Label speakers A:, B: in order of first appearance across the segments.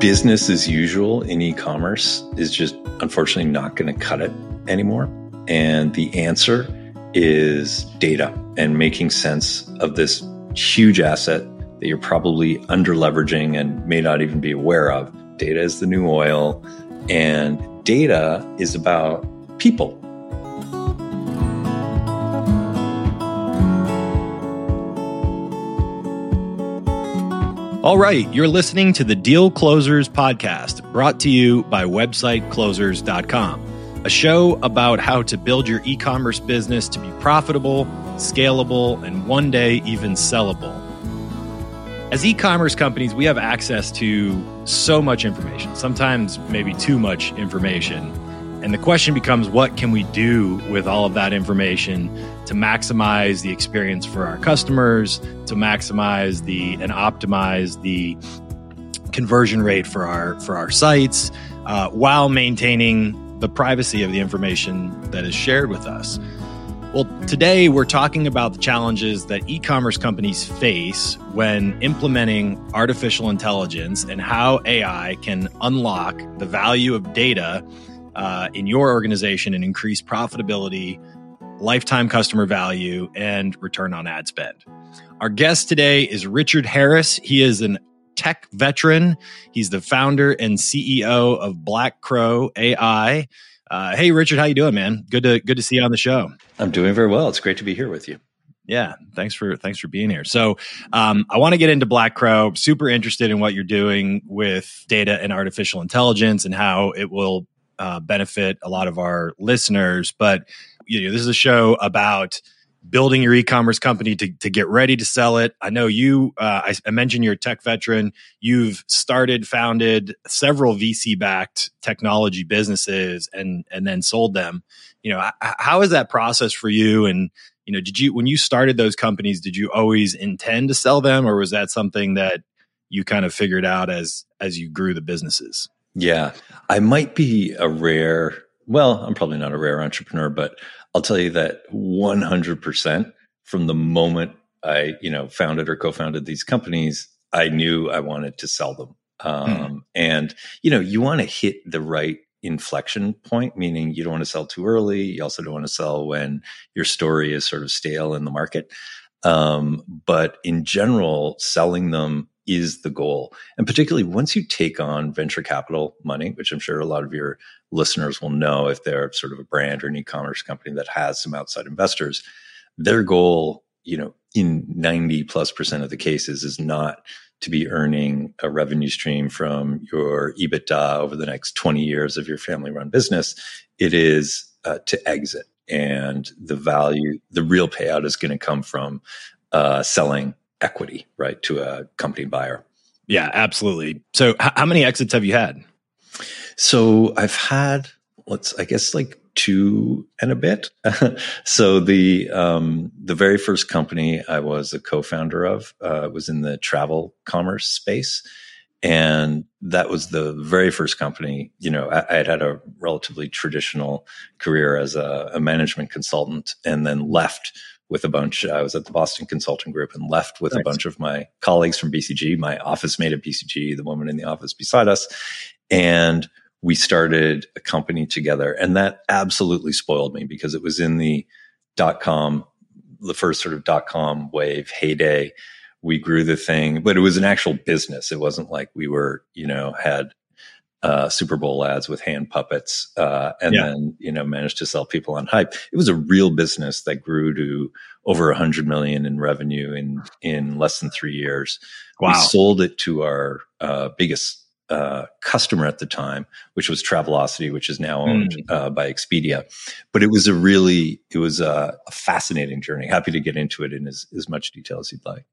A: business as usual in e-commerce is just unfortunately not going to cut it anymore. And the answer is data and making sense of this huge asset that you're probably under leveraging and may not even be aware of. Data is the new oil, and data is about people.
B: All right, you're listening to the Deal Closers podcast, brought to you by websiteclosers.com, a show about how to build your e commerce business to be profitable, scalable, and one day even sellable. As e commerce companies, we have access to so much information, sometimes maybe too much information. And the question becomes what can we do with all of that information to maximize the experience for our customers, to maximize the and optimize the conversion rate for our for our sites, uh, while maintaining the privacy of the information that is shared with us. Well, today we're talking about the challenges that e commerce companies face when implementing artificial intelligence and how AI can unlock the value of data uh, in your organization and increase profitability, lifetime customer value, and return on ad spend. Our guest today is Richard Harris. He is an tech veteran. He's the founder and CEO of Black Crow AI. Uh, hey, Richard, how you doing, man? Good to good to see you on the show.
A: I'm doing very well. It's great to be here with you.
B: Yeah, thanks for thanks for being here. So, um, I want to get into Black Crow. Super interested in what you're doing with data and artificial intelligence and how it will uh, benefit a lot of our listeners. But you know, this is a show about building your e-commerce company to, to get ready to sell it. I know you. Uh, I, I, mentioned you're a tech veteran. You've started, founded several VC-backed technology businesses, and and then sold them. You know, how is that process for you? And you know, did you when you started those companies, did you always intend to sell them, or was that something that you kind of figured out as as you grew the businesses?
A: Yeah, I might be a rare, well, I'm probably not a rare entrepreneur, but I'll tell you that 100% from the moment I, you know, founded or co-founded these companies, I knew I wanted to sell them. Hmm. Um, mm. And, you know, you want to hit the right inflection point, meaning you don't want to sell too early. You also don't want to sell when your story is sort of stale in the market. Um, but in general, selling them is the goal. And particularly once you take on venture capital money, which I'm sure a lot of your listeners will know if they're sort of a brand or an e-commerce company that has some outside investors, their goal, you know, in 90 plus percent of the cases is not to be earning a revenue stream from your EBITDA over the next 20 years of your family run business. It is uh, to exit. And the value, the real payout is going to come from uh, selling equity, right, to a company buyer.
B: Yeah, absolutely. So, h- how many exits have you had?
A: So, I've had, let's, I guess, like two and a bit. so the um, the very first company I was a co-founder of uh, was in the travel commerce space, and that was the very first company. You know, I, I had had a relatively traditional career as a, a management consultant, and then left with a bunch. Uh, I was at the Boston Consulting Group and left with nice. a bunch of my colleagues from BCG, my office mate at BCG, the woman in the office beside us. And we started a company together. And that absolutely spoiled me because it was in the dot com, the first sort of dot com wave heyday. We grew the thing, but it was an actual business. It wasn't like we were, you know, had uh, Super Bowl ads with hand puppets, uh, and yeah. then you know managed to sell people on hype. It was a real business that grew to over a hundred million in revenue in in less than three years. Wow. We sold it to our uh, biggest uh, customer at the time, which was Travelocity, which is now owned mm. uh, by Expedia. But it was a really, it was a, a, fascinating journey. Happy to get into it in as, as much detail as you'd like.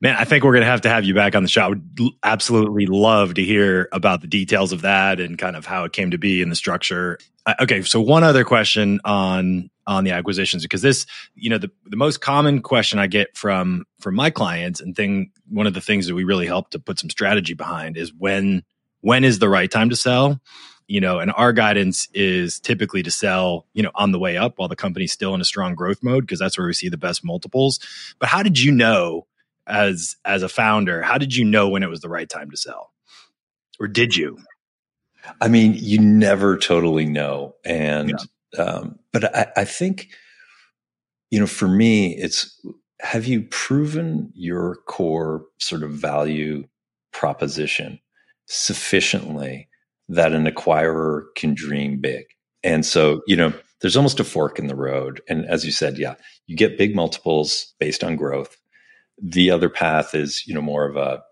B: Man, I think we're going to have to have you back on the show. I would absolutely love to hear about the details of that and kind of how it came to be and the structure. Uh, okay, so one other question on on the acquisitions because this, you know, the the most common question I get from from my clients and thing one of the things that we really help to put some strategy behind is when when is the right time to sell? You know, and our guidance is typically to sell, you know, on the way up while the company's still in a strong growth mode because that's where we see the best multiples. But how did you know as as a founder how did you know when it was the right time to sell or did you?
A: I mean, you never totally know, and yeah. um, but I, I think you know, for me, it's have you proven your core sort of value proposition sufficiently that an acquirer can dream big? And so, you know, there's almost a fork in the road. And as you said, yeah, you get big multiples based on growth. The other path is, you know, more of a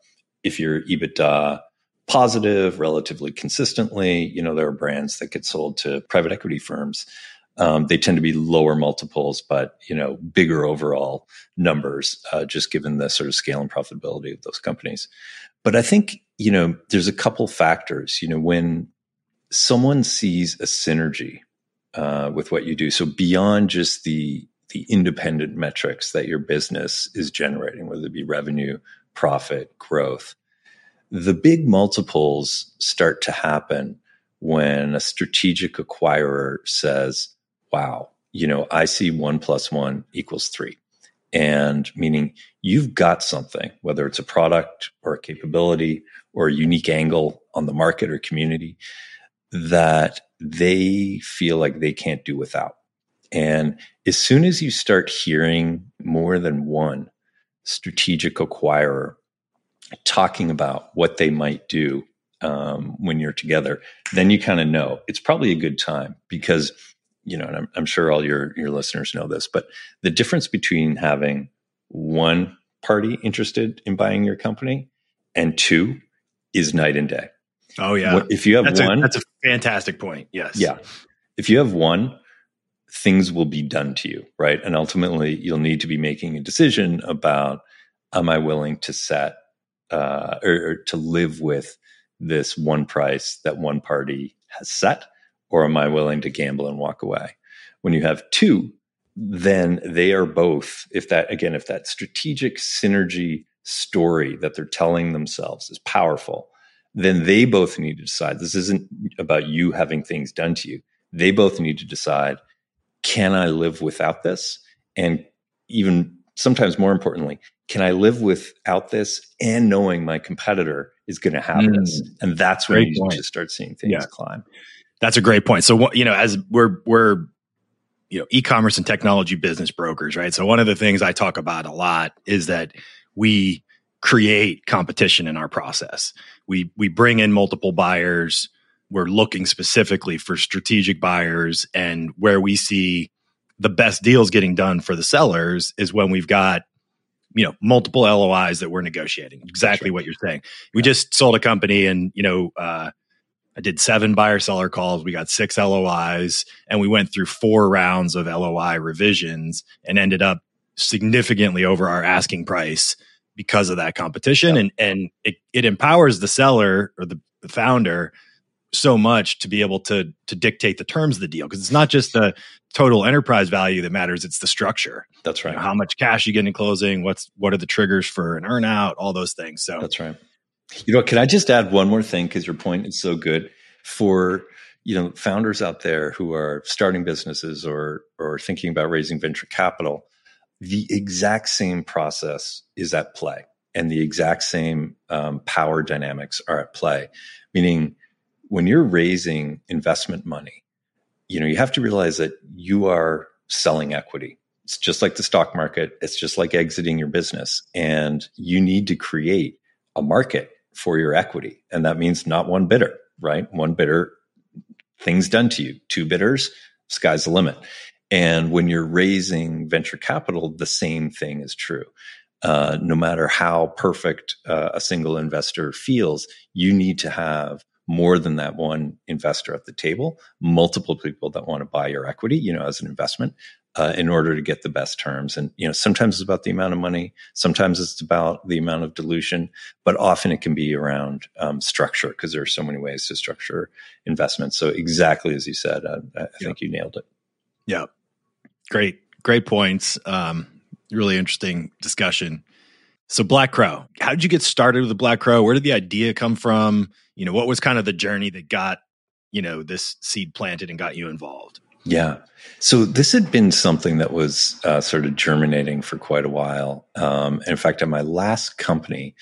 A: if you're EBITDA positive relatively consistently, you know, there are brands that get sold to private equity firms. Um, they tend to be lower multiples, but you know, bigger overall numbers, uh, just given the sort of scale and profitability of those companies. But I think you know, there's a couple factors. You know, when someone sees a synergy uh, with what you do. So beyond just the the independent metrics that your business is generating, whether it be revenue, profit, growth, the big multiples start to happen when a strategic acquirer says, "Wow, you know, I see one plus one equals three. And meaning you've got something, whether it's a product or a capability or a unique angle on the market or community that they feel like they can't do without. And as soon as you start hearing more than one strategic acquirer talking about what they might do um, when you're together, then you kind of know it's probably a good time because you know, and I'm, I'm sure all your your listeners know this, but the difference between having one party interested in buying your company and two is night and day.
B: Oh yeah.
A: If you have
B: that's
A: one,
B: a, that's a fantastic point. Yes.
A: Yeah. If you have one, things will be done to you, right? And ultimately, you'll need to be making a decision about: Am I willing to set uh, or, or to live with this one price that one party has set, or am I willing to gamble and walk away? When you have two, then they are both. If that again, if that strategic synergy story that they're telling themselves is powerful then they both need to decide this isn't about you having things done to you. They both need to decide can I live without this? And even sometimes more importantly, can I live without this and knowing my competitor is going to have mm, this? And that's when you point. just start seeing things yeah. climb.
B: That's a great point. So, you know, as we're, we're, you know, e-commerce and technology business brokers, right? So one of the things I talk about a lot is that we create competition in our process. We we bring in multiple buyers. We're looking specifically for strategic buyers and where we see the best deals getting done for the sellers is when we've got you know multiple LOIs that we're negotiating. Exactly right. what you're saying. We yeah. just sold a company and you know uh, I did seven buyer seller calls. We got six LOIs and we went through four rounds of LOI revisions and ended up significantly over our asking price because of that competition and and it, it empowers the seller or the, the founder so much to be able to to dictate the terms of the deal because it's not just the total enterprise value that matters it's the structure.
A: That's right.
B: You know, how much cash you get in closing what's what are the triggers for an earnout all those things so.
A: That's right. You know can i just add one more thing because your point is so good. For you know founders out there who are starting businesses or or thinking about raising venture capital the exact same process is at play and the exact same um, power dynamics are at play. Meaning when you're raising investment money you know you have to realize that you are selling equity. It's just like the stock market. It's just like exiting your business. And you need to create a market for your equity. And that means not one bidder right? One bidder things done to you. Two bidders sky's the limit. And when you're raising venture capital, the same thing is true. Uh, no matter how perfect uh, a single investor feels, you need to have more than that one investor at the table, multiple people that want to buy your equity, you know, as an investment, uh, in order to get the best terms. And you know, sometimes it's about the amount of money, sometimes it's about the amount of dilution, but often it can be around um, structure because there are so many ways to structure investments. So exactly as you said, uh, I, I yeah. think you nailed it.
B: Yeah, Great, great points. Um, really interesting discussion. So Black Crow, how did you get started with the Black Crow? Where did the idea come from? You know, what was kind of the journey that got, you know, this seed planted and got you involved?
A: Yeah. So this had been something that was uh, sort of germinating for quite a while. Um, in fact, at my last company,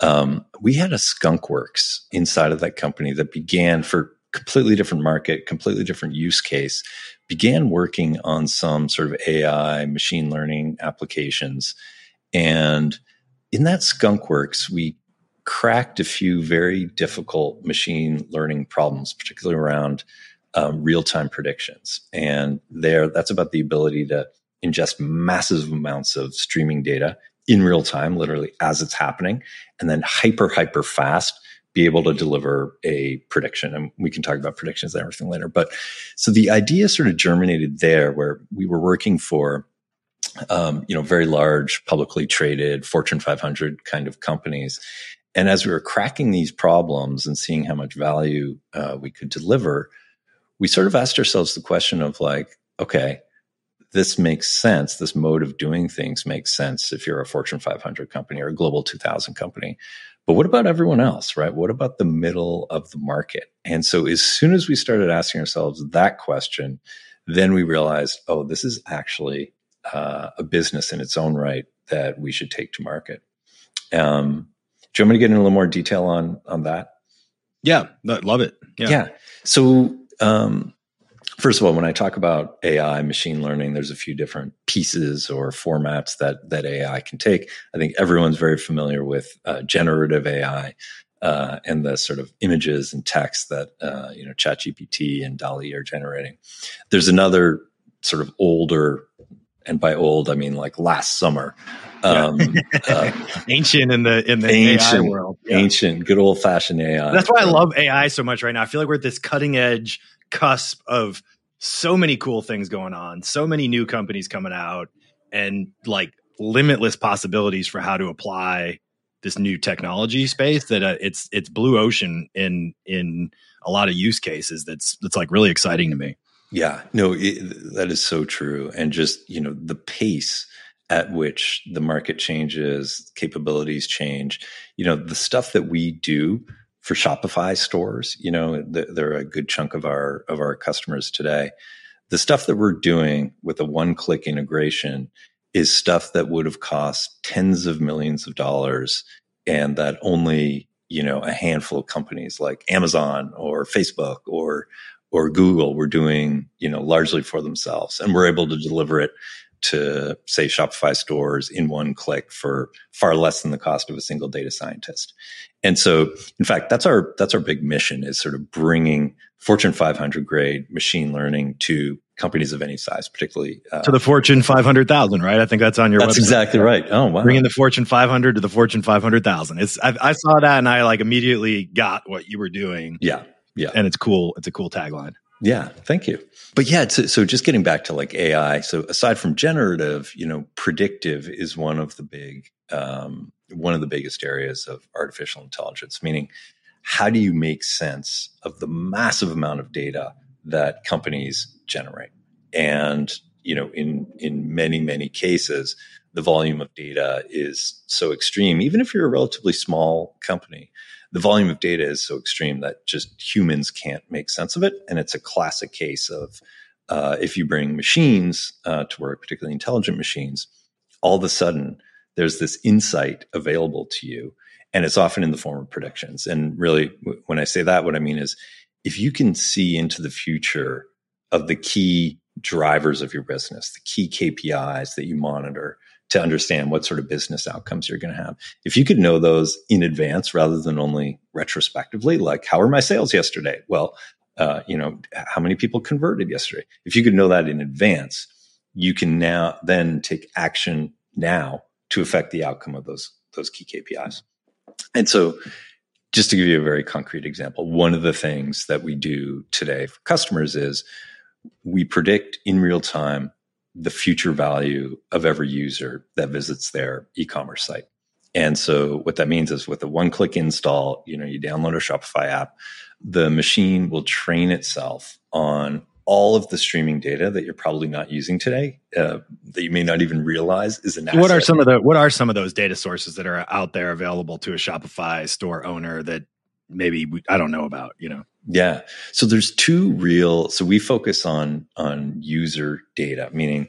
A: um, we had a skunk works inside of that company that began for completely different market, completely different use case, began working on some sort of AI machine learning applications. And in that skunk works, we cracked a few very difficult machine learning problems, particularly around um, real time predictions. And there, that's about the ability to ingest massive amounts of streaming data in real time, literally as it's happening, and then hyper, hyper fast be able to deliver a prediction. And we can talk about predictions and everything later. But so the idea sort of germinated there where we were working for um, you know, very large, publicly traded Fortune 500 kind of companies. And as we were cracking these problems and seeing how much value uh, we could deliver, we sort of asked ourselves the question of like, okay, this makes sense. This mode of doing things makes sense if you're a Fortune 500 company or a Global 2000 company. But what about everyone else, right? What about the middle of the market? And so as soon as we started asking ourselves that question, then we realized, oh, this is actually uh, a business in its own right that we should take to market. Um, do you want me to get in a little more detail on on that?
B: Yeah, love it.
A: Yeah. yeah. So, um, first of all, when I talk about AI, machine learning, there's a few different pieces or formats that that AI can take. I think everyone's very familiar with uh, generative AI. Uh, and the sort of images and text that uh, you know ChatGPT and DALL-E are generating. There's another sort of older and by old I mean like last summer. Um,
B: uh, ancient in the in the ancient, AI world,
A: yeah. ancient, good old fashioned AI.
B: That's why I love AI so much right now. I feel like we're at this cutting edge cusp of so many cool things going on, so many new companies coming out, and like limitless possibilities for how to apply this new technology space. That uh, it's it's blue ocean in in a lot of use cases. That's that's like really exciting to me.
A: Yeah, no, it, that is so true. And just, you know, the pace at which the market changes, capabilities change, you know, the stuff that we do for Shopify stores, you know, they're a good chunk of our of our customers today. The stuff that we're doing with a one-click integration is stuff that would have cost tens of millions of dollars and that only you know a handful of companies like Amazon or Facebook or or Google were doing, you know, largely for themselves and we're able to deliver it to say Shopify stores in one click for far less than the cost of a single data scientist. And so, in fact, that's our, that's our big mission is sort of bringing Fortune 500 grade machine learning to companies of any size, particularly
B: uh, to the Fortune 500,000, right? I think that's on your
A: That's
B: website.
A: exactly right. Oh, wow.
B: Bringing the Fortune 500 to the Fortune 500,000. It's, I, I saw that and I like immediately got what you were doing.
A: Yeah. Yeah.
B: And it's cool. It's a cool tagline.
A: Yeah. Thank you. But yeah, so, so just getting back to like AI. So aside from generative, you know, predictive is one of the big, um, one of the biggest areas of artificial intelligence, meaning how do you make sense of the massive amount of data that companies generate? And, you know, in, in many, many cases, the volume of data is so extreme, even if you're a relatively small company the volume of data is so extreme that just humans can't make sense of it. And it's a classic case of uh, if you bring machines uh, to work, particularly intelligent machines, all of a sudden there's this insight available to you. And it's often in the form of predictions. And really, w- when I say that, what I mean is if you can see into the future of the key drivers of your business, the key KPIs that you monitor, to understand what sort of business outcomes you're going to have. If you could know those in advance rather than only retrospectively, like how are my sales yesterday? Well, uh, you know, how many people converted yesterday? If you could know that in advance, you can now then take action now to affect the outcome of those those key KPIs. And so just to give you a very concrete example, one of the things that we do today for customers is we predict in real time the future value of every user that visits their e-commerce site. And so what that means is with a one click install, you know, you download a Shopify app, the machine will train itself on all of the streaming data that you're probably not using today uh, that you may not even realize is an asset.
B: What are some of the what are some of those data sources that are out there available to a Shopify store owner that maybe we, I don't know about, you know?
A: Yeah. So there's two real, so we focus on, on user data, meaning,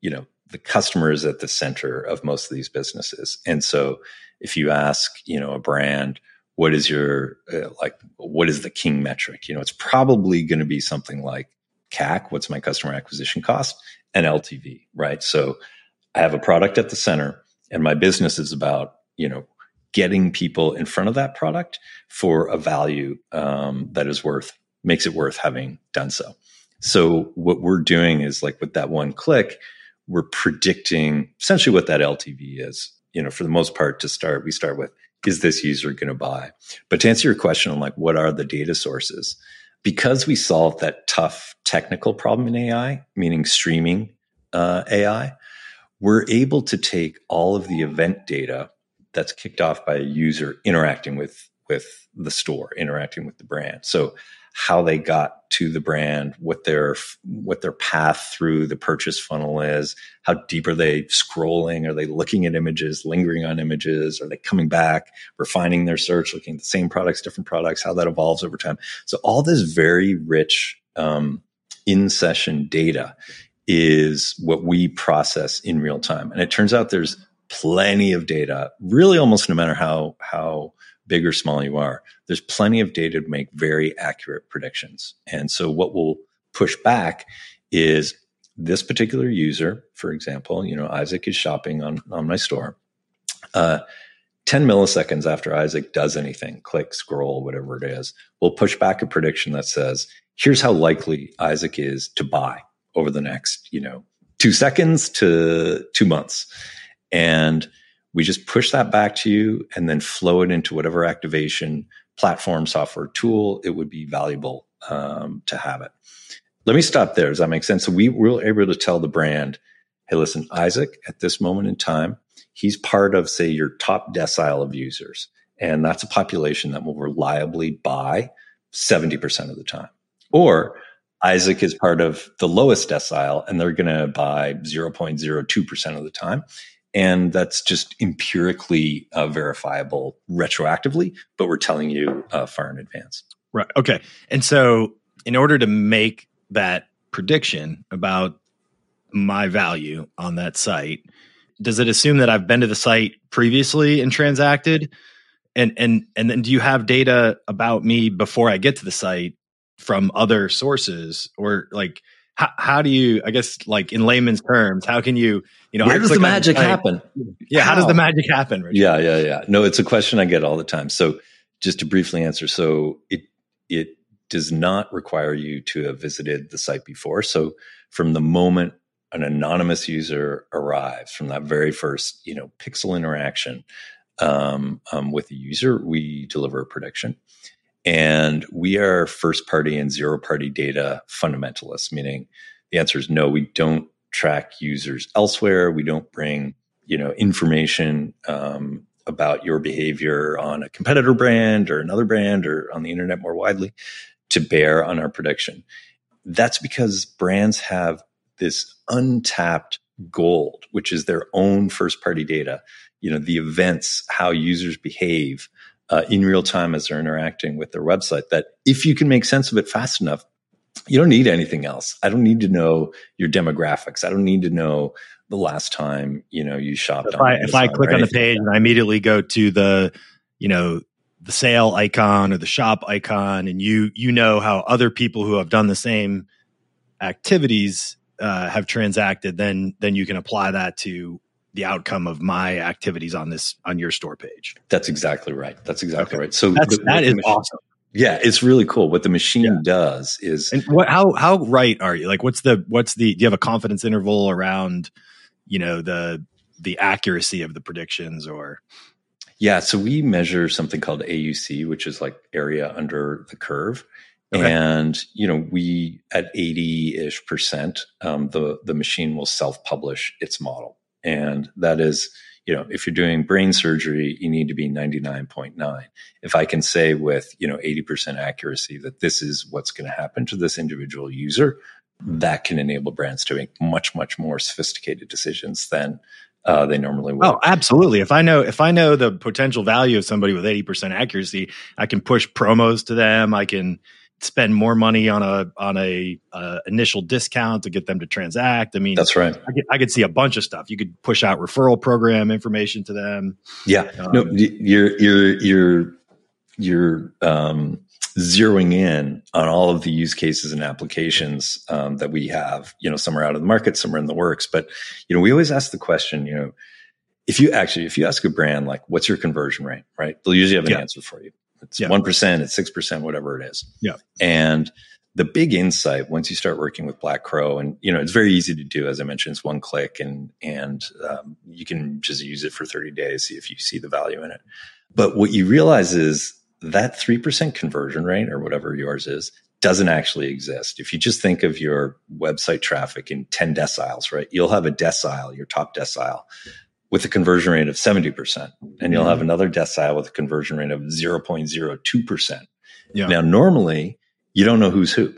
A: you know, the customer is at the center of most of these businesses. And so if you ask, you know, a brand, what is your uh, like what is the king metric? You know, it's probably going to be something like CAC, what's my customer acquisition cost, and LTV, right? So I have a product at the center and my business is about, you know, getting people in front of that product for a value um, that is worth makes it worth having done so. So what we're doing is like with that one click, we're predicting essentially what that LTV is. You know, for the most part, to start, we start with is this user going to buy? But to answer your question on like what are the data sources, because we solved that tough technical problem in AI, meaning streaming uh, AI, we're able to take all of the event data that's kicked off by a user interacting with with the store, interacting with the brand. So how they got to the brand, what their what their path through the purchase funnel is, how deep are they scrolling? Are they looking at images, lingering on images? Are they coming back, refining their search, looking at the same products, different products, how that evolves over time? So all this very rich um, in session data is what we process in real time, and it turns out there's plenty of data, really almost no matter how how big or small you are, there's plenty of data to make very accurate predictions. And so what we'll push back is this particular user, for example, you know, Izach is shopping on, on my store. Uh, 10 milliseconds after Izach does anything, click, scroll, whatever it is, we'll push back a prediction that says, here's how likely Izach is to buy over the next, you know, two seconds to two months. And we just push that back to you and then flow it into whatever activation platform, software, tool it would be valuable um, to have it. Let me stop there. Does that make sense? So we were able to tell the brand, hey, listen, Izach, at this moment in time, he's part of, say, your top decile of users. And that's a population that will reliably buy 70% of the time. Or Izach is part of the lowest decile and they're going to buy 0.02% of the time and that's just empirically uh, verifiable retroactively but we're telling you uh, far in advance.
B: Right. Okay. And so in order to make that prediction about my value on that site does it assume that i've been to the site previously and transacted? And and and then do you have data about me before i get to the site from other sources? Or like how, how do you i guess like in layman's terms how can you you know
A: where does the magic happen
B: yeah how? how? does the magic happen
A: Richard? yeah yeah yeah no it's a question i get all the time so just to briefly answer so it it does not require you to have visited the site before so from the moment an anonymous user arrives from that very first you know pixel interaction um, um, with the user we deliver a prediction and we are first party and zero party data fundamentalists, meaning the answer is no, we don't track users elsewhere. We don't bring, you know, information um, about your behavior on a competitor brand or another brand or on the internet more widely to bear on our prediction. That's because brands have this untapped gold, which is their own first party data. You know, the events, how users behave, uh, in real time as they're interacting with their website that if you can make sense of it fast enough, you don't need anything else. I don't need to know your demographics. I don't need to know the last time you know you shopped.
B: If I, if I click on the page and I immediately go to the you know the sale icon or the shop icon, and you you know how other people who have done the same activities uh, have transacted, then then you can apply that to the outcome of my activities on this on your store page.
A: That's exactly right. That's exactly okay. right. So
B: That's, the, that is machine, awesome.
A: Yeah, it's really cool. What the machine yeah. does is
B: and what how how right are you? Like what's the what's the do you have a confidence interval around you know the the accuracy of the predictions or
A: yeah, so we measure something called AUC, which is like area under the curve. Okay. And you know, we at eighty ish percent, um, the the machine will self publish its model. And that is, you know, if you're doing brain surgery, you need to be 99.9. If I can say with, you know, 80% accuracy that this is what's going to happen to this individual user, that can enable brands to make much, much more sophisticated decisions than uh, they normally would.
B: Oh, absolutely. If I know if I know the potential value of somebody with 80% accuracy, I can push promos to them. I can spend more money on a on a uh, initial discount to get them to transact. I mean,
A: that's right.
B: I could, I could see a bunch of stuff. You could push out referral program information to them.
A: Yeah, um, no, you're you're you're you're um, zeroing in on all of the use cases and applications um, that we have. You know, some are out of the market, some are in the works. But you know, we always ask the question. You know, if you actually if you ask a brand like, "What's your conversion rate?" Right, they'll usually have an yeah. answer for you. It's one yeah. it's six percent, whatever it is.
B: Yeah.
A: And the big insight once you start working with Black Crow, and you know it's very easy to do. As I mentioned, it's one click, and and um, you can just use it for thirty days, see if you see the value in it. But what you realize is that three percent conversion rate, or whatever yours is, doesn't actually exist. If you just think of your website traffic in 10 deciles, right? You'll have a decile, your top decile, with a conversion rate of 70%. And you'll have mm-hmm. another decile with a conversion rate of 0.02%. Yeah. Now, normally you don't know who's who.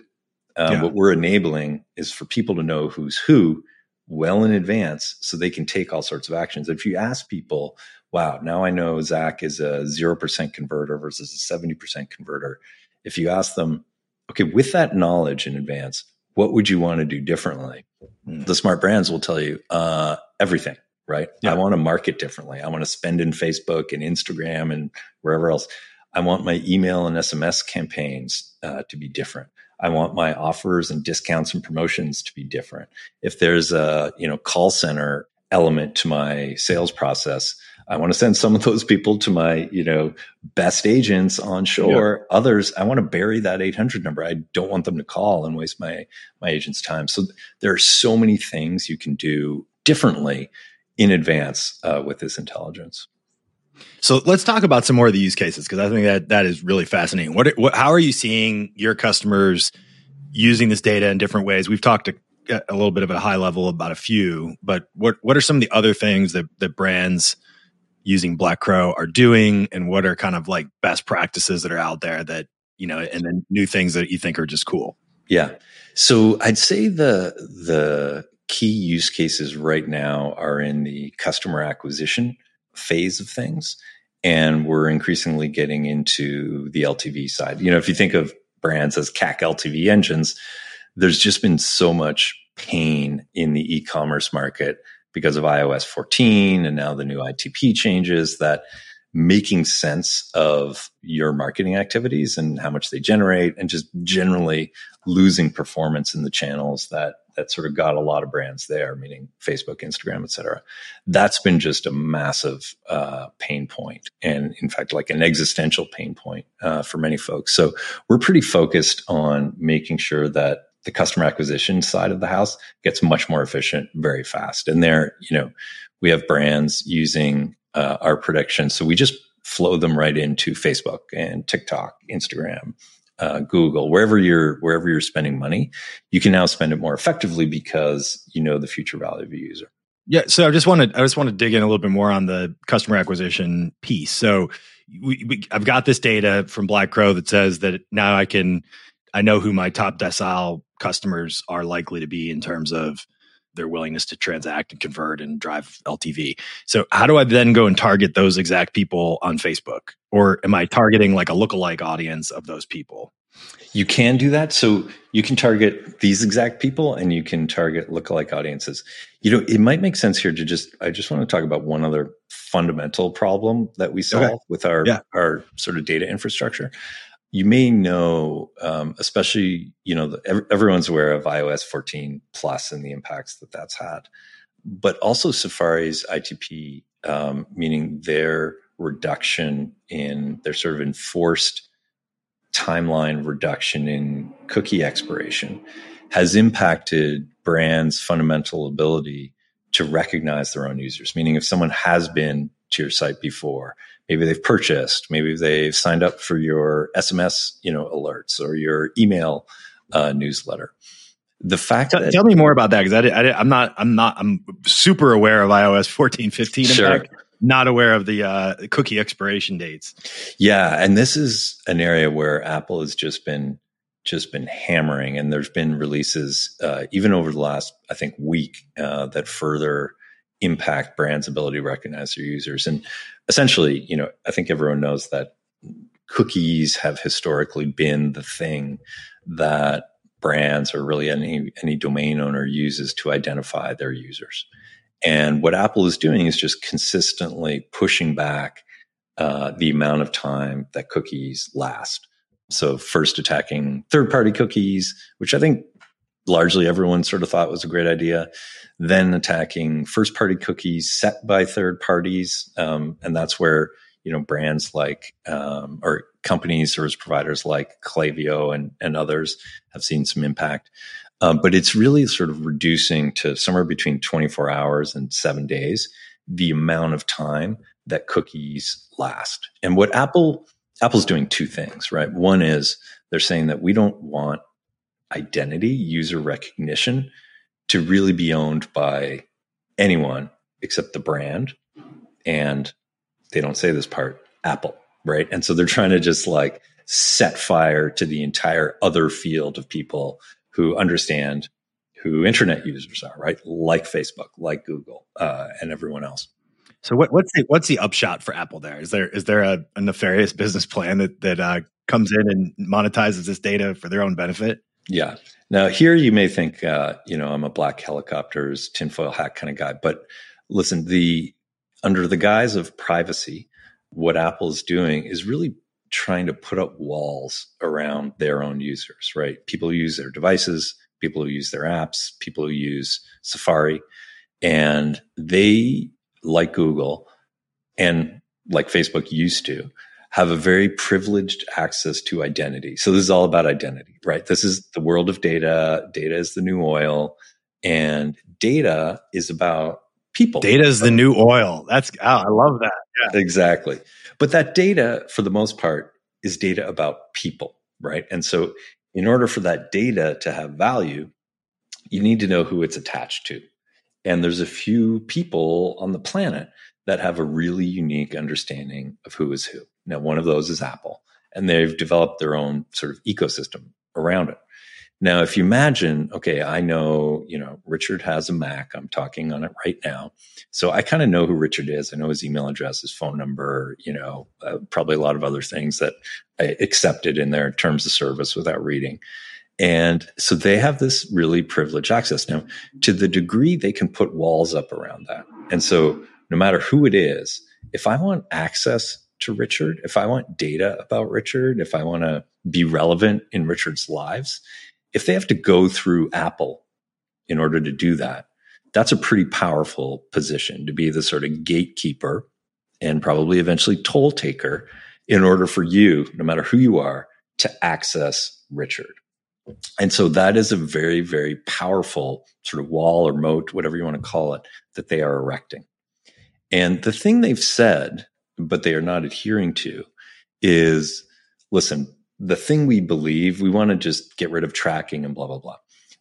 A: Um, yeah. What we're enabling is for people to know who's who well in advance so they can take all sorts of actions. If you ask people, wow, now I know Zach is a 0% converter versus a 70% converter. If you ask them, okay, with that knowledge in advance, what would you want to do differently? Mm. The smart brands will tell you uh, everything right? Yeah. I want to market differently. I want to spend in Facebook and Instagram and wherever else. I want my email and SMS campaigns uh, to be different. I want my offers and discounts and promotions to be different. If there's a you know call center element to my sales process, I want to send some of those people to my you know best agents on shore. Yeah. Others, I want to bury that 800 number. I don't want them to call and waste my my agent's time. So there are so many things you can do differently in advance uh, with this intelligence.
B: So let's talk about some more of the use cases because I think that that is really fascinating. What, what, how are you seeing your customers using this data in different ways? We've talked a, a little bit of a high level about a few, but what what are some of the other things that that brands using Black Crow are doing, and what are kind of like best practices that are out there that you know, and then new things that you think are just cool?
A: Yeah. So I'd say the the key use cases right now are in the customer acquisition phase of things. And we're increasingly getting into the LTV side. You know, if you think of brands as CAC LTV engines, there's just been so much pain in the e commerce market because of iOS 14 and now the new ITP changes that making sense of your marketing activities and how much they generate and just generally losing performance in the channels that that sort of got a lot of brands there, meaning Facebook, Instagram, et cetera. That's been just a massive uh, pain point, and in fact, like an existential pain point uh, for many folks. So we're pretty focused on making sure that the customer acquisition side of the house gets much more efficient very fast. And there, you know, we have brands using uh, our predictions, so we just flow them right into Facebook and TikTok, Instagram, uh, Google, wherever you're wherever you're spending money, you can now spend it more effectively because you know the future value of a user.
B: Yeah, so I just want to I just want to dig in a little bit more on the customer acquisition piece. So we, we, I've got this data from Black Crow that says that now I can I know who my top decile customers are likely to be in terms of their willingness to transact and convert and drive LTV. So how do I then go and target those exact people on Facebook? Or am I targeting like a lookalike audience of those people?
A: You can do that. So you can target these exact people and you can target lookalike audiences. You know, it might make sense here to just, I just want to talk about one other fundamental problem that we solve okay. with our, yeah. our sort of data infrastructure you may know, um, especially you know, the, everyone's aware of iOS 14 plus and the impacts that that's had, but also Safari's ITP, um, meaning their reduction in their sort of enforced timeline reduction in cookie expiration has impacted brands' fundamental ability to recognize their own users. Meaning, if someone has been to your site before maybe they've purchased, maybe they've signed up for your SMS, you know, alerts or your email uh, newsletter. The fact
B: tell,
A: that,
B: tell me more about that because I, I, am not I'm not I'm super aware of iOS 14, 15. Sure. Fact, not aware of the uh, cookie expiration dates.
A: Yeah, and this is an area where Apple has just been just been hammering, and there's been releases uh, even over the last I think week uh, that further impact brands' ability to recognize their users. And essentially, you know, I think everyone knows that cookies have historically been the thing that brands or really any any domain owner uses to identify their users. And what Apple is doing is just consistently pushing back uh, the amount of time that cookies last. So first attacking third party cookies, which I think largely everyone sort of thought was a great idea. Then attacking first party cookies set by third parties. Um, and that's where, you know, brands like, um, or companies, service providers like Klaviyo and, and others have seen some impact. Um, but it's really sort of reducing to somewhere between 24 hours and seven days the amount of time that cookies last. And what Apple Apple's doing two things, right? One is they're saying that we don't want identity, user recognition to really be owned by anyone except the brand. And they don't say this part, Apple, right? And so they're trying to just like set fire to the entire other field of people who understand who internet users are, right? Like Facebook, like Google, uh, and everyone else.
B: So what, what's the what's the upshot for Apple? There is there is there a, a nefarious business plan that that uh, comes in and monetizes this data for their own benefit?
A: Yeah. Now here you may think, uh, you know, I'm a black helicopters tinfoil hat kind of guy, but listen, the under the guise of privacy, what Apple is doing is really trying to put up walls around their own users, right? People who use their devices, people who use their apps, people who use Safari, and they, like Google and like Facebook used to, have a very privileged access to identity. So this is all about identity, right? This is the world of data. Data is the new oil and data is about people.
B: Data is the new oil. That's, oh, I love that.
A: Yeah. Exactly. But that data, for the most part, is data about people, right? And so in order for that data to have value, you need to know who it's attached to. And there's a few people on the planet that have a really unique understanding of who is who. Now, one of those is Apple, and they've developed their own sort of ecosystem around it. Now, if you imagine, okay, I know, you know, Richard has a Mac. I'm talking on it right now. So I kind of know who Richard is. I know his email address, his phone number, you know, uh, probably a lot of other things that I accepted in their terms of service without reading. And so they have this really privileged access. Now, to the degree they can put walls up around that. And so no matter who it is, if I want access to Richard, if I want data about Richard, if I want to be relevant in Richard's lives, if they have to go through Apple in order to do that, that's a pretty powerful position to be the sort of gatekeeper and probably eventually toll taker in order for you, no matter who you are, to access Richard. And so that is a very, very powerful sort of wall or moat, whatever you want to call it, that they are erecting. And the thing they've said, but they are not adhering to, is listen, the thing we believe, we want to just get rid of tracking and blah, blah, blah.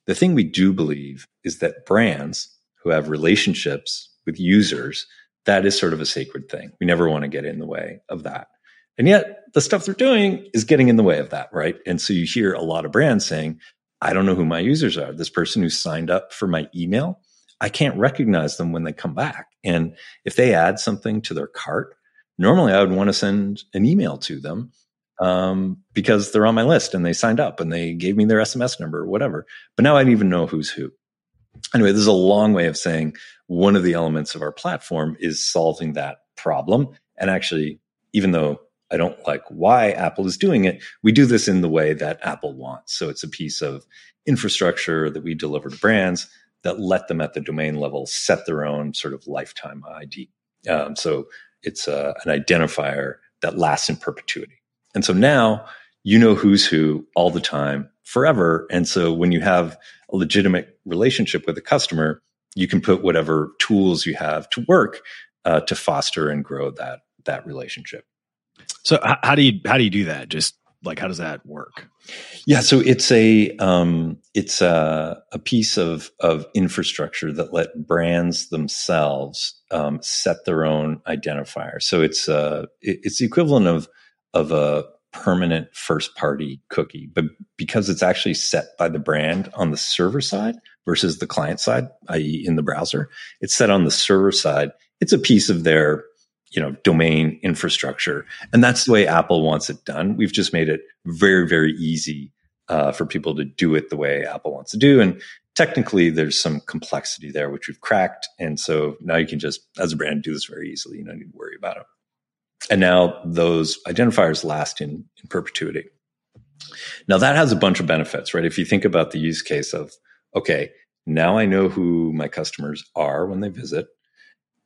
A: The thing we do believe is that brands who have relationships with users, that is sort of a sacred thing. We never want to get in the way of that. And yet the stuff they're doing is getting in the way of that, right? And so you hear a lot of brands saying, I don't know who my users are. This person who signed up for my email, I can't recognize them when they come back. And if they add something to their cart, normally I would want to send an email to them um, because they're on my list and they signed up and they gave me their SMS number or whatever. But now I don't even know who's who. Anyway, this is a long way of saying one of the elements of our platform is solving that problem. And actually, even though I don't like why Apple is doing it, we do this in the way that Apple wants. So it's a piece of infrastructure that we deliver to brands that let them at the domain level set their own sort of lifetime ID. Um, so it's uh, an identifier that lasts in perpetuity. And so now you know who's who all the time, forever. And so when you have a legitimate relationship with a customer, you can put whatever tools you have to work uh, to foster and grow that that relationship.
B: So how do you how do you do that? Just like how does that work?
A: Yeah, so it's a um, it's a, a piece of of infrastructure that let brands themselves um, set their own identifier. So it's uh, it, it's the equivalent of of a permanent first party cookie, but because it's actually set by the brand on the server side versus the client side, i.e., in the browser, it's set on the server side. It's a piece of their you know domain infrastructure. And that's the way apple wants it done. We've just made it very very easy uh, for people to do it the way apple wants to do. And technically there's some complexity there which we've cracked. And so now you can just as a brand do this very easily. You don't need to worry about it. And now those identifiers last in, in perpetuity. Now that has a bunch of benefits right? If you think about the use case of okay now i know who my customers are when they visit.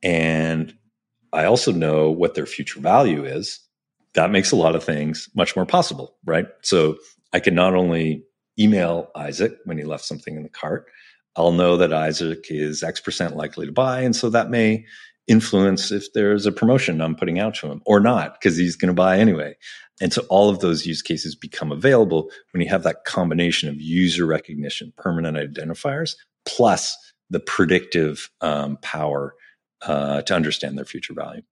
A: And I also know what their future value is. That makes a lot of things much more possible, right? So I can not only email Izach when he left something in the cart, I'll know that Izach is X percent likely to buy. And so that may influence if there's a promotion I'm putting out to him or not, because he's going to buy anyway. And so all of those use cases become available when you have that combination of user recognition, permanent identifiers, plus the predictive um, power uh, to understand their future value.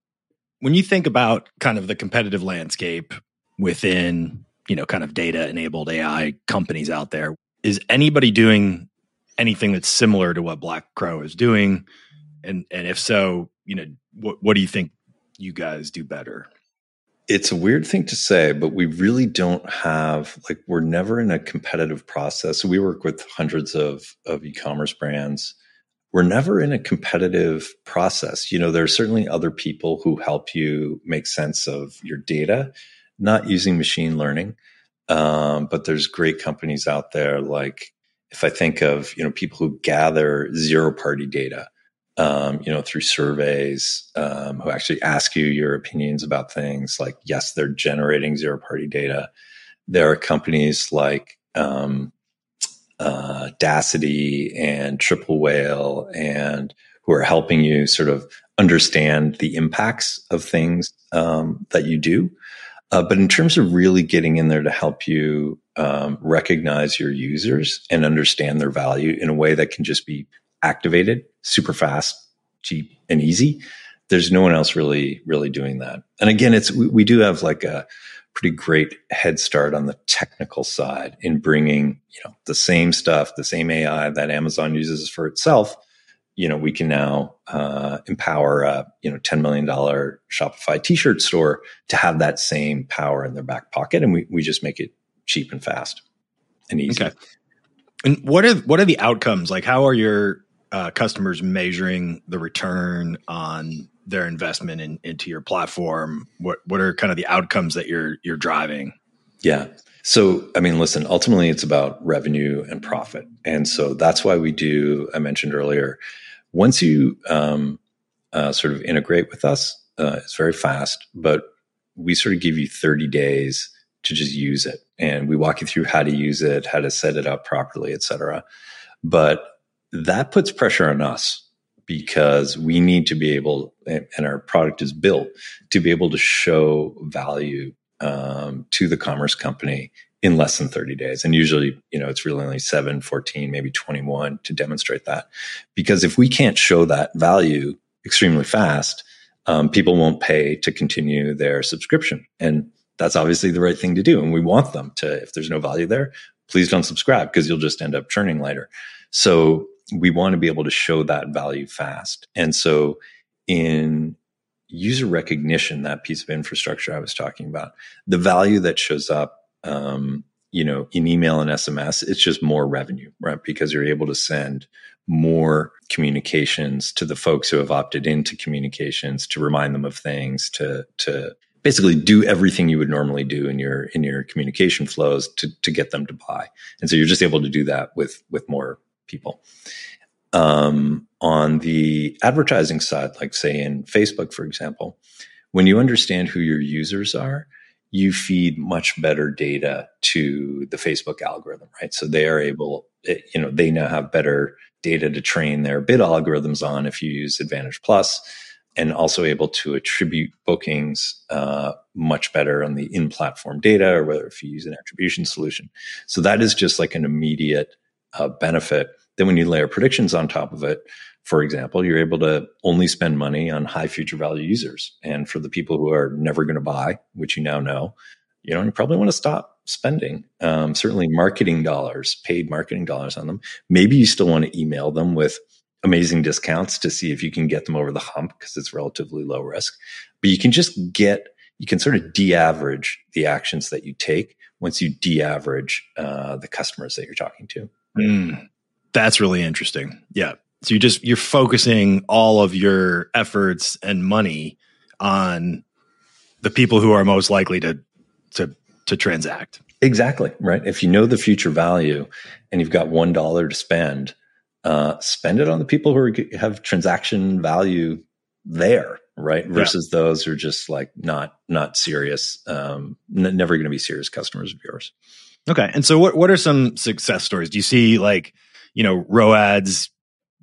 B: When you think about kind of the competitive landscape within, you know, kind of data enabled AI companies out there, is anybody doing anything that's similar to what Black Crow is doing? And and if so, you know, what what do you think you guys do better?
A: It's a weird thing to say, but we really don't have like we're never in a competitive process. We work with hundreds of of e-commerce brands we're never in a competitive process. You know, there are certainly other people who help you make sense of your data, not using machine learning. Um, but there's great companies out there like if I think of, you know, people who gather zero party data, um, you know, through surveys, um, who actually ask you your opinions about things like, yes, they're generating zero party data. There are companies like, um, uh, Daasity and Triple Whale and who are helping you sort of understand the impacts of things um, that you do. Uh, but in terms of really getting in there to help you um, recognize your users and understand their value in a way that can just be activated super fast, cheap, and easy, there's no one else really really doing that. And again, it's we, we do have like a pretty great head start on the technical side in bringing you know the same stuff the same ai that amazon uses for itself. You know we can now uh, empower a you know $10 million shopify t-shirt store to have that same power in their back pocket and we, we just make it cheap and fast and easy. Okay.
B: And what are what are the outcomes? Like how are your uh, customers measuring the return on their investment in, into your platform? What what are kind of the outcomes that you're you're driving?
A: Yeah. So, I mean, listen, ultimately it's about revenue and profit. And so that's why we do, I mentioned earlier, once you um, uh, sort of integrate with us, uh, it's very fast, but we sort of give you 30 days to just use it. And we walk you through how to use it, how to set it up properly, et cetera. But that puts pressure on us because we need to be able, and our product is built to be able to show value um, to the commerce company in less than 30 days. And usually, you know, it's really only 7, 14, maybe 21 to demonstrate that. Because if we can't show that value extremely fast, um, people won't pay to continue their subscription. And that's obviously the right thing to do. And we want them to, if there's no value there, please don't subscribe because you'll just end up churning later. So we want to be able to show that value fast. And so in user recognition, that piece of infrastructure I was talking about, the value that shows up, um, you know, in email and SMS, it's just more revenue, right? Because you're able to send more communications to the folks who have opted into communications to remind them of things, to to basically do everything you would normally do in your in your communication flows to to get them to buy. And so you're just able to do that with with more people. Um, on the advertising side, like say in Facebook, for example, when you understand who your users are, you feed much better data to the Facebook algorithm, right? So they are able, eh, you know, they now have better data to train their bid algorithms on if you use Advantage Plus, and also able to attribute bookings uh, much better on the in-platform data, or whether if you use an attribution solution. So that is just like an immediate uh, benefit. Then when you layer predictions on top of it, for example, you're able to only spend money on high future value users. And for the people who are never going to buy, which you now know, you know, you probably want to stop spending. Um, certainly marketing dollars, paid marketing dollars on them. Maybe you still want to email them with amazing discounts to see if you can get them over the hump because it's relatively low risk. But you can just get, you can sort of de-average the actions that you take once you de-average uh, the customers that you're talking to.
B: Mm, that's really interesting. Yeah. So you just you're focusing all of your efforts and money on the people who are most likely to to to transact.
A: Exactly right. If you know the future value and you've got one dollar to spend, uh, spend it on the people who are, have transaction value there, right? Versus yeah. those who are just like not not serious, um, n- never going to be serious customers of yours.
B: Okay, and so what what are some success stories? Do you see like you know ROAS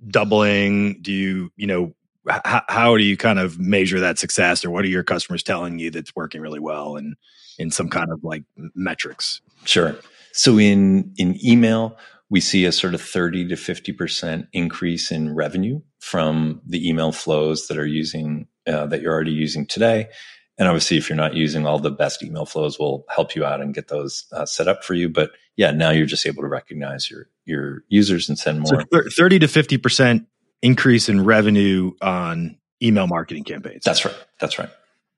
B: doubling? Do you you know h- how do you kind of measure that success, or what are your customers telling you that's working really well and in some kind of like metrics?
A: Sure. So in in email, we see a sort of 30 to 50% increase in revenue from the email flows that are using uh, that you're already using today. And obviously, if you're not using all the best email flows, we'll help you out and get those uh, set up for you. But yeah, now you're just able to recognize your your users and send more.
B: So 30 to 50 percent increase in revenue on email marketing campaigns.
A: That's right. That's right.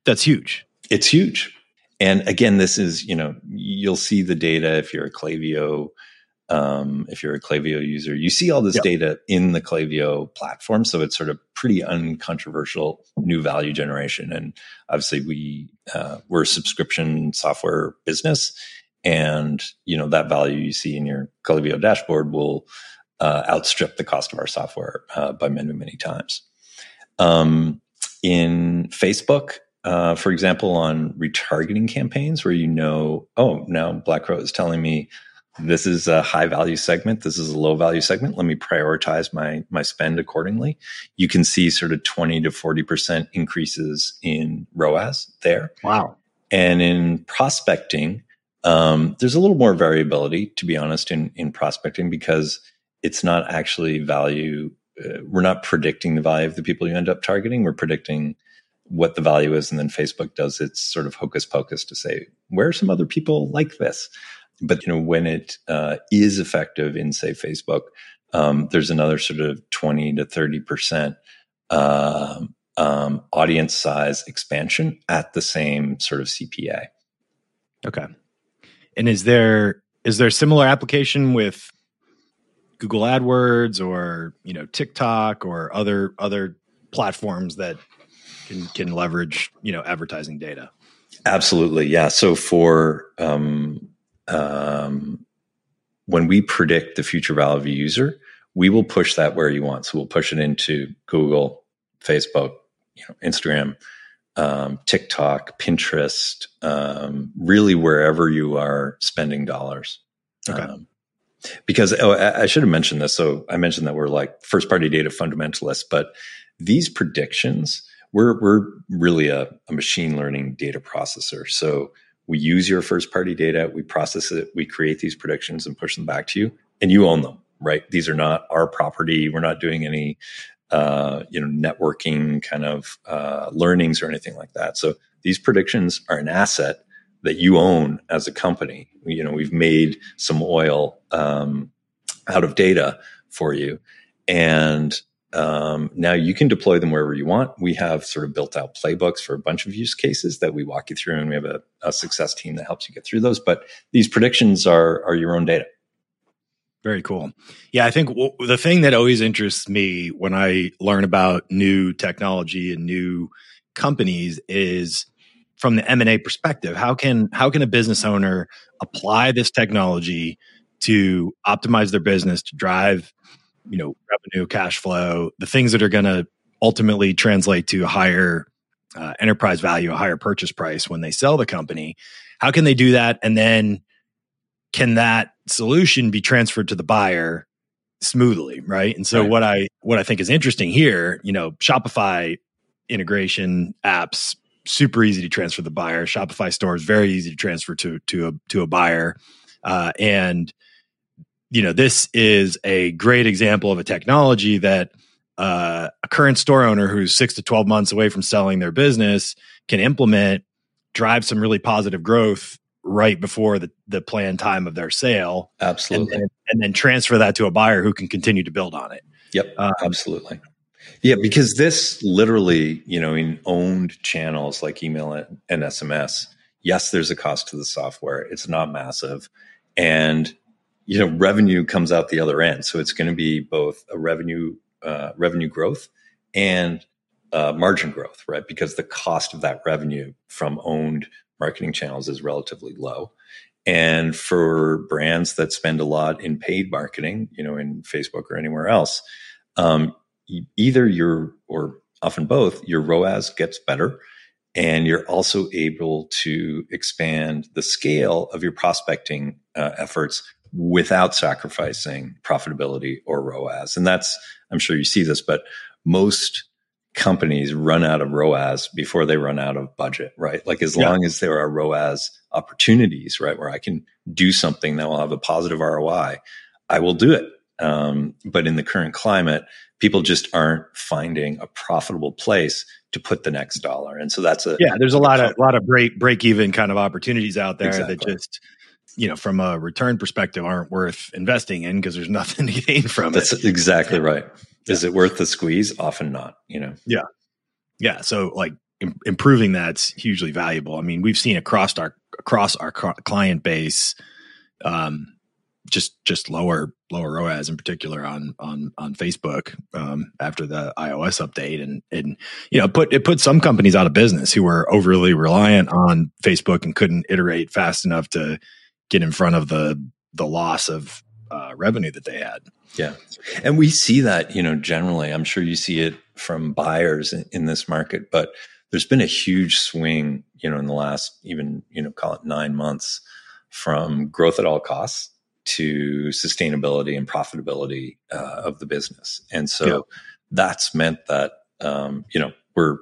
B: That's huge.
A: It's huge. And again, this is, you know, you'll see the data if you're a Klaviyo, um, if you're a Klaviyo user, you see all this yep. data in the Klaviyo platform. So it's sort of pretty uncontroversial new value generation. And obviously we, uh, we're a subscription software business and, you know, that value you see in your Klaviyo dashboard will, uh, outstrip the cost of our software, uh, by many, many times. Um, in Facebook, uh, for example, on retargeting campaigns where you know, oh, now Black Crow is telling me this is a high value segment, this is a low value segment. Let me prioritize my my spend accordingly. You can see sort of twenty to forty percent increases in ROAS there.
B: Wow!
A: And in prospecting, um, there's a little more variability, to be honest, in in prospecting because it's not actually value. Uh, we're not predicting the value of the people you end up targeting. We're predicting what the value is. And then Facebook does its sort of hocus pocus to say, where are some other people like this? But, you know, when it uh, is effective in, say, Facebook, um, there's another sort of 20 to 30% uh, um, audience size expansion at the same sort of CPA.
B: Okay. And is there is there similar application with Google AdWords or you know TikTok or other other platforms that can can leverage you know advertising data.
A: Absolutely, yeah. So for um, um, when we predict the future value of a user, we will push that where you want. So we'll push it into Google, Facebook, you know, Instagram, um, TikTok, Pinterest, um, really wherever you are spending dollars. Okay. Um, because oh, I, I should have mentioned this. So I mentioned that we're like first party data fundamentalists, but these predictions we're we're really a, a machine learning data processor. So we use your first party data, we process it, we create these predictions and push them back to you, and you own them, right? These are not our property. We're not doing any uh, you know networking kind of uh, learnings or anything like that. So these predictions are an asset that you own as a company. You know, we've made some oil um, out of data for you, and um, now you can deploy them wherever you want. We have sort of built out playbooks for a bunch of use cases that we walk you through, and we have a, a success team that helps you get through those. But these predictions are are your own data.
B: Very cool. Yeah, I think w- the thing that always interests me when I learn about new technology and new companies is from the M&A perspective. How can how can a business owner apply this technology to optimize their business to drive you know revenue cash flow the things that are going to ultimately translate to a higher uh, enterprise value a higher purchase price when they sell the company how can they do that? And then can that solution be transferred to the buyer smoothly right? And so right. what i what i think is interesting here you know shopify integration apps super easy to transfer the buyer. Shopify stores very easy to transfer to to a to a buyer. Uh, and you know, this is a great example of a technology that uh, a current store owner who's six to 12 months away from selling their business can implement, drive some really positive growth right before the, the planned time of their sale.
A: Absolutely.
B: And, and, and then transfer that to a buyer who can continue to build on it.
A: Yep, uh, absolutely. Yeah, because this literally, you know, in owned channels like email and SMS, yes, there's a cost to the software. It's not massive. And, you know, revenue comes out the other end. So it's going to be both a revenue, uh, revenue growth and uh, margin growth, right? Because the cost of that revenue from owned marketing channels is relatively low. And for brands that spend a lot in paid marketing, you know, in Facebook or anywhere else, um, either your or often both, your ROAS gets better, and you're also able to expand the scale of your prospecting uh, efforts without sacrificing profitability or ROAS. And that's, I'm sure you see this, but most companies run out of ROAS before they run out of budget, right? Like as yeah. long as there are ROAS opportunities, right, where I can do something that will have a positive ROI, I will do it. Um, but in the current climate, people just aren't finding a profitable place to put the next dollar. And so that's a
B: yeah. There's a lot of a lot of break break even kind of opportunities out there exactly. that just you know from a return perspective aren't worth investing in because there's nothing to gain from
A: that's
B: it.
A: That's exactly right. Is it worth the squeeze? Often not. You know.
B: Yeah. Yeah. So like Im- improving that's hugely valuable. I mean, we've seen across our across our client base, um, just just lower lower ROAS in particular on on on Facebook um, after the iOS update, and and you know put it put some companies out of business who were overly reliant on Facebook and couldn't iterate fast enough to get in front of the the loss of uh, revenue that they had.
A: Yeah, and we see that you know generally. I'm sure you see it from buyers in, in this market, but there's been a huge swing, you know, in the last even you know call it nine months from growth at all costs to sustainability and profitability uh, of the business. And so yeah. that's meant that, um, you know, we're,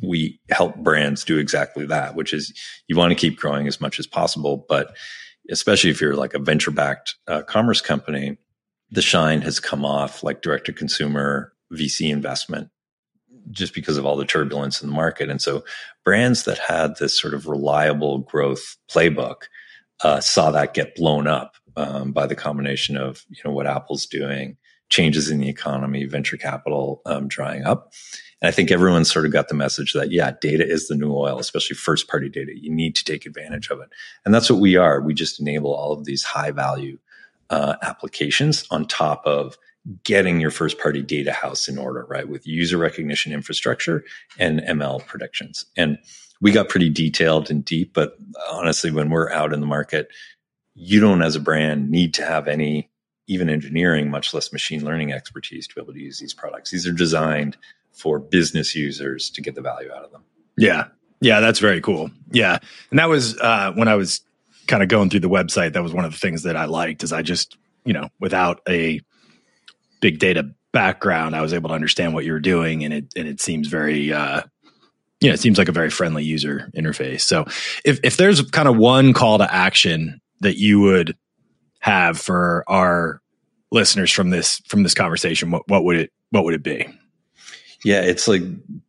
A: we help brands do exactly that, which is you want to keep growing as much as possible. But especially if you're like a venture backed uh, commerce company, the shine has come off like direct to consumer VC investment just because of all the turbulence in the market. And so brands that had this sort of reliable growth playbook uh, saw that get blown up um, by the combination of you know what Apple's doing, changes in the economy, venture capital um, drying up. And I think everyone sort of got the message that yeah, data is the new oil, especially first party data. You need to take advantage of it, and that's what we are. We just enable all of these high value uh, applications on top of getting your first party data house in order, right? With user recognition infrastructure and ML predictions. And we got pretty detailed and deep, but honestly, when we're out in the market, you don't as a brand need to have any even engineering, much less machine learning expertise to be able to use these products. These are designed for business users to get the value out of them.
B: Yeah. Yeah, that's very cool. Yeah. And that was uh, when I was kind of going through the website, that was one of the things that I liked is I just, you know, without a big data background, I was able to understand what you were doing and it and it seems very uh you know, it seems like a very friendly user interface. So if if there's kind of one call to action that you would have for our listeners from this from this conversation, what what would it what would it be?
A: Yeah, it's like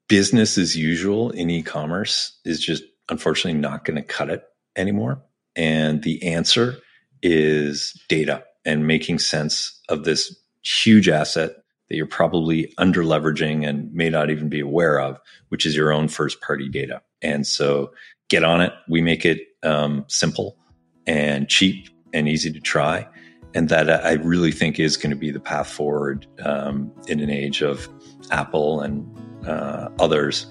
A: business as usual in e-commerce is just unfortunately not going to cut it anymore. And the answer is data and making sense of this huge asset that you're probably under leveraging and may not even be aware of, which is your own first party data. And so get on it. We make it um, simple and cheap and easy to try. And that I really think is going to be the path forward um, in an age of Apple and uh, others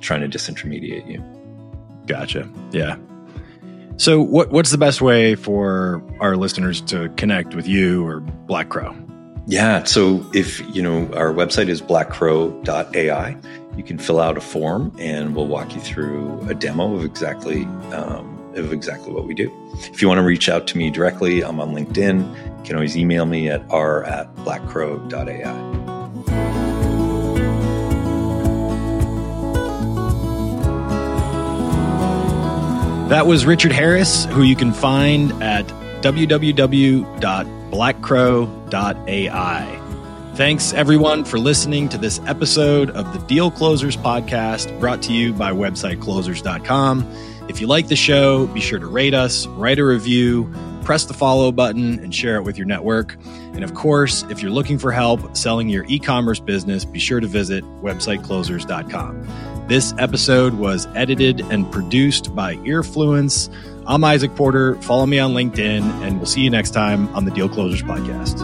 A: trying to disintermediate you.
B: Gotcha. Yeah. So, what, what's the best way for our listeners to connect with you or Black Crow?
A: Yeah. So, if you know, our website is blackcrow.ai. You can fill out a form, and we'll walk you through a demo of exactly um, of exactly what we do. If you want to reach out to me directly, I'm on LinkedIn. You can always email me at r at blackcrow.ai.
B: That was Richard Harris, who you can find at www.blackcrow.ai. Thanks, everyone, for listening to this episode of the Deal Closers podcast brought to you by websiteclosers.com. If you like the show, be sure to rate us, write a review, press the follow button and share it with your network. And of course, if you're looking for help selling your e commerce business, be sure to visit websiteclosers.com. This episode was edited and produced by Earfluence. I'm Izach Porter. Follow me on LinkedIn, and we'll see you next time on the Deal Closers Podcast.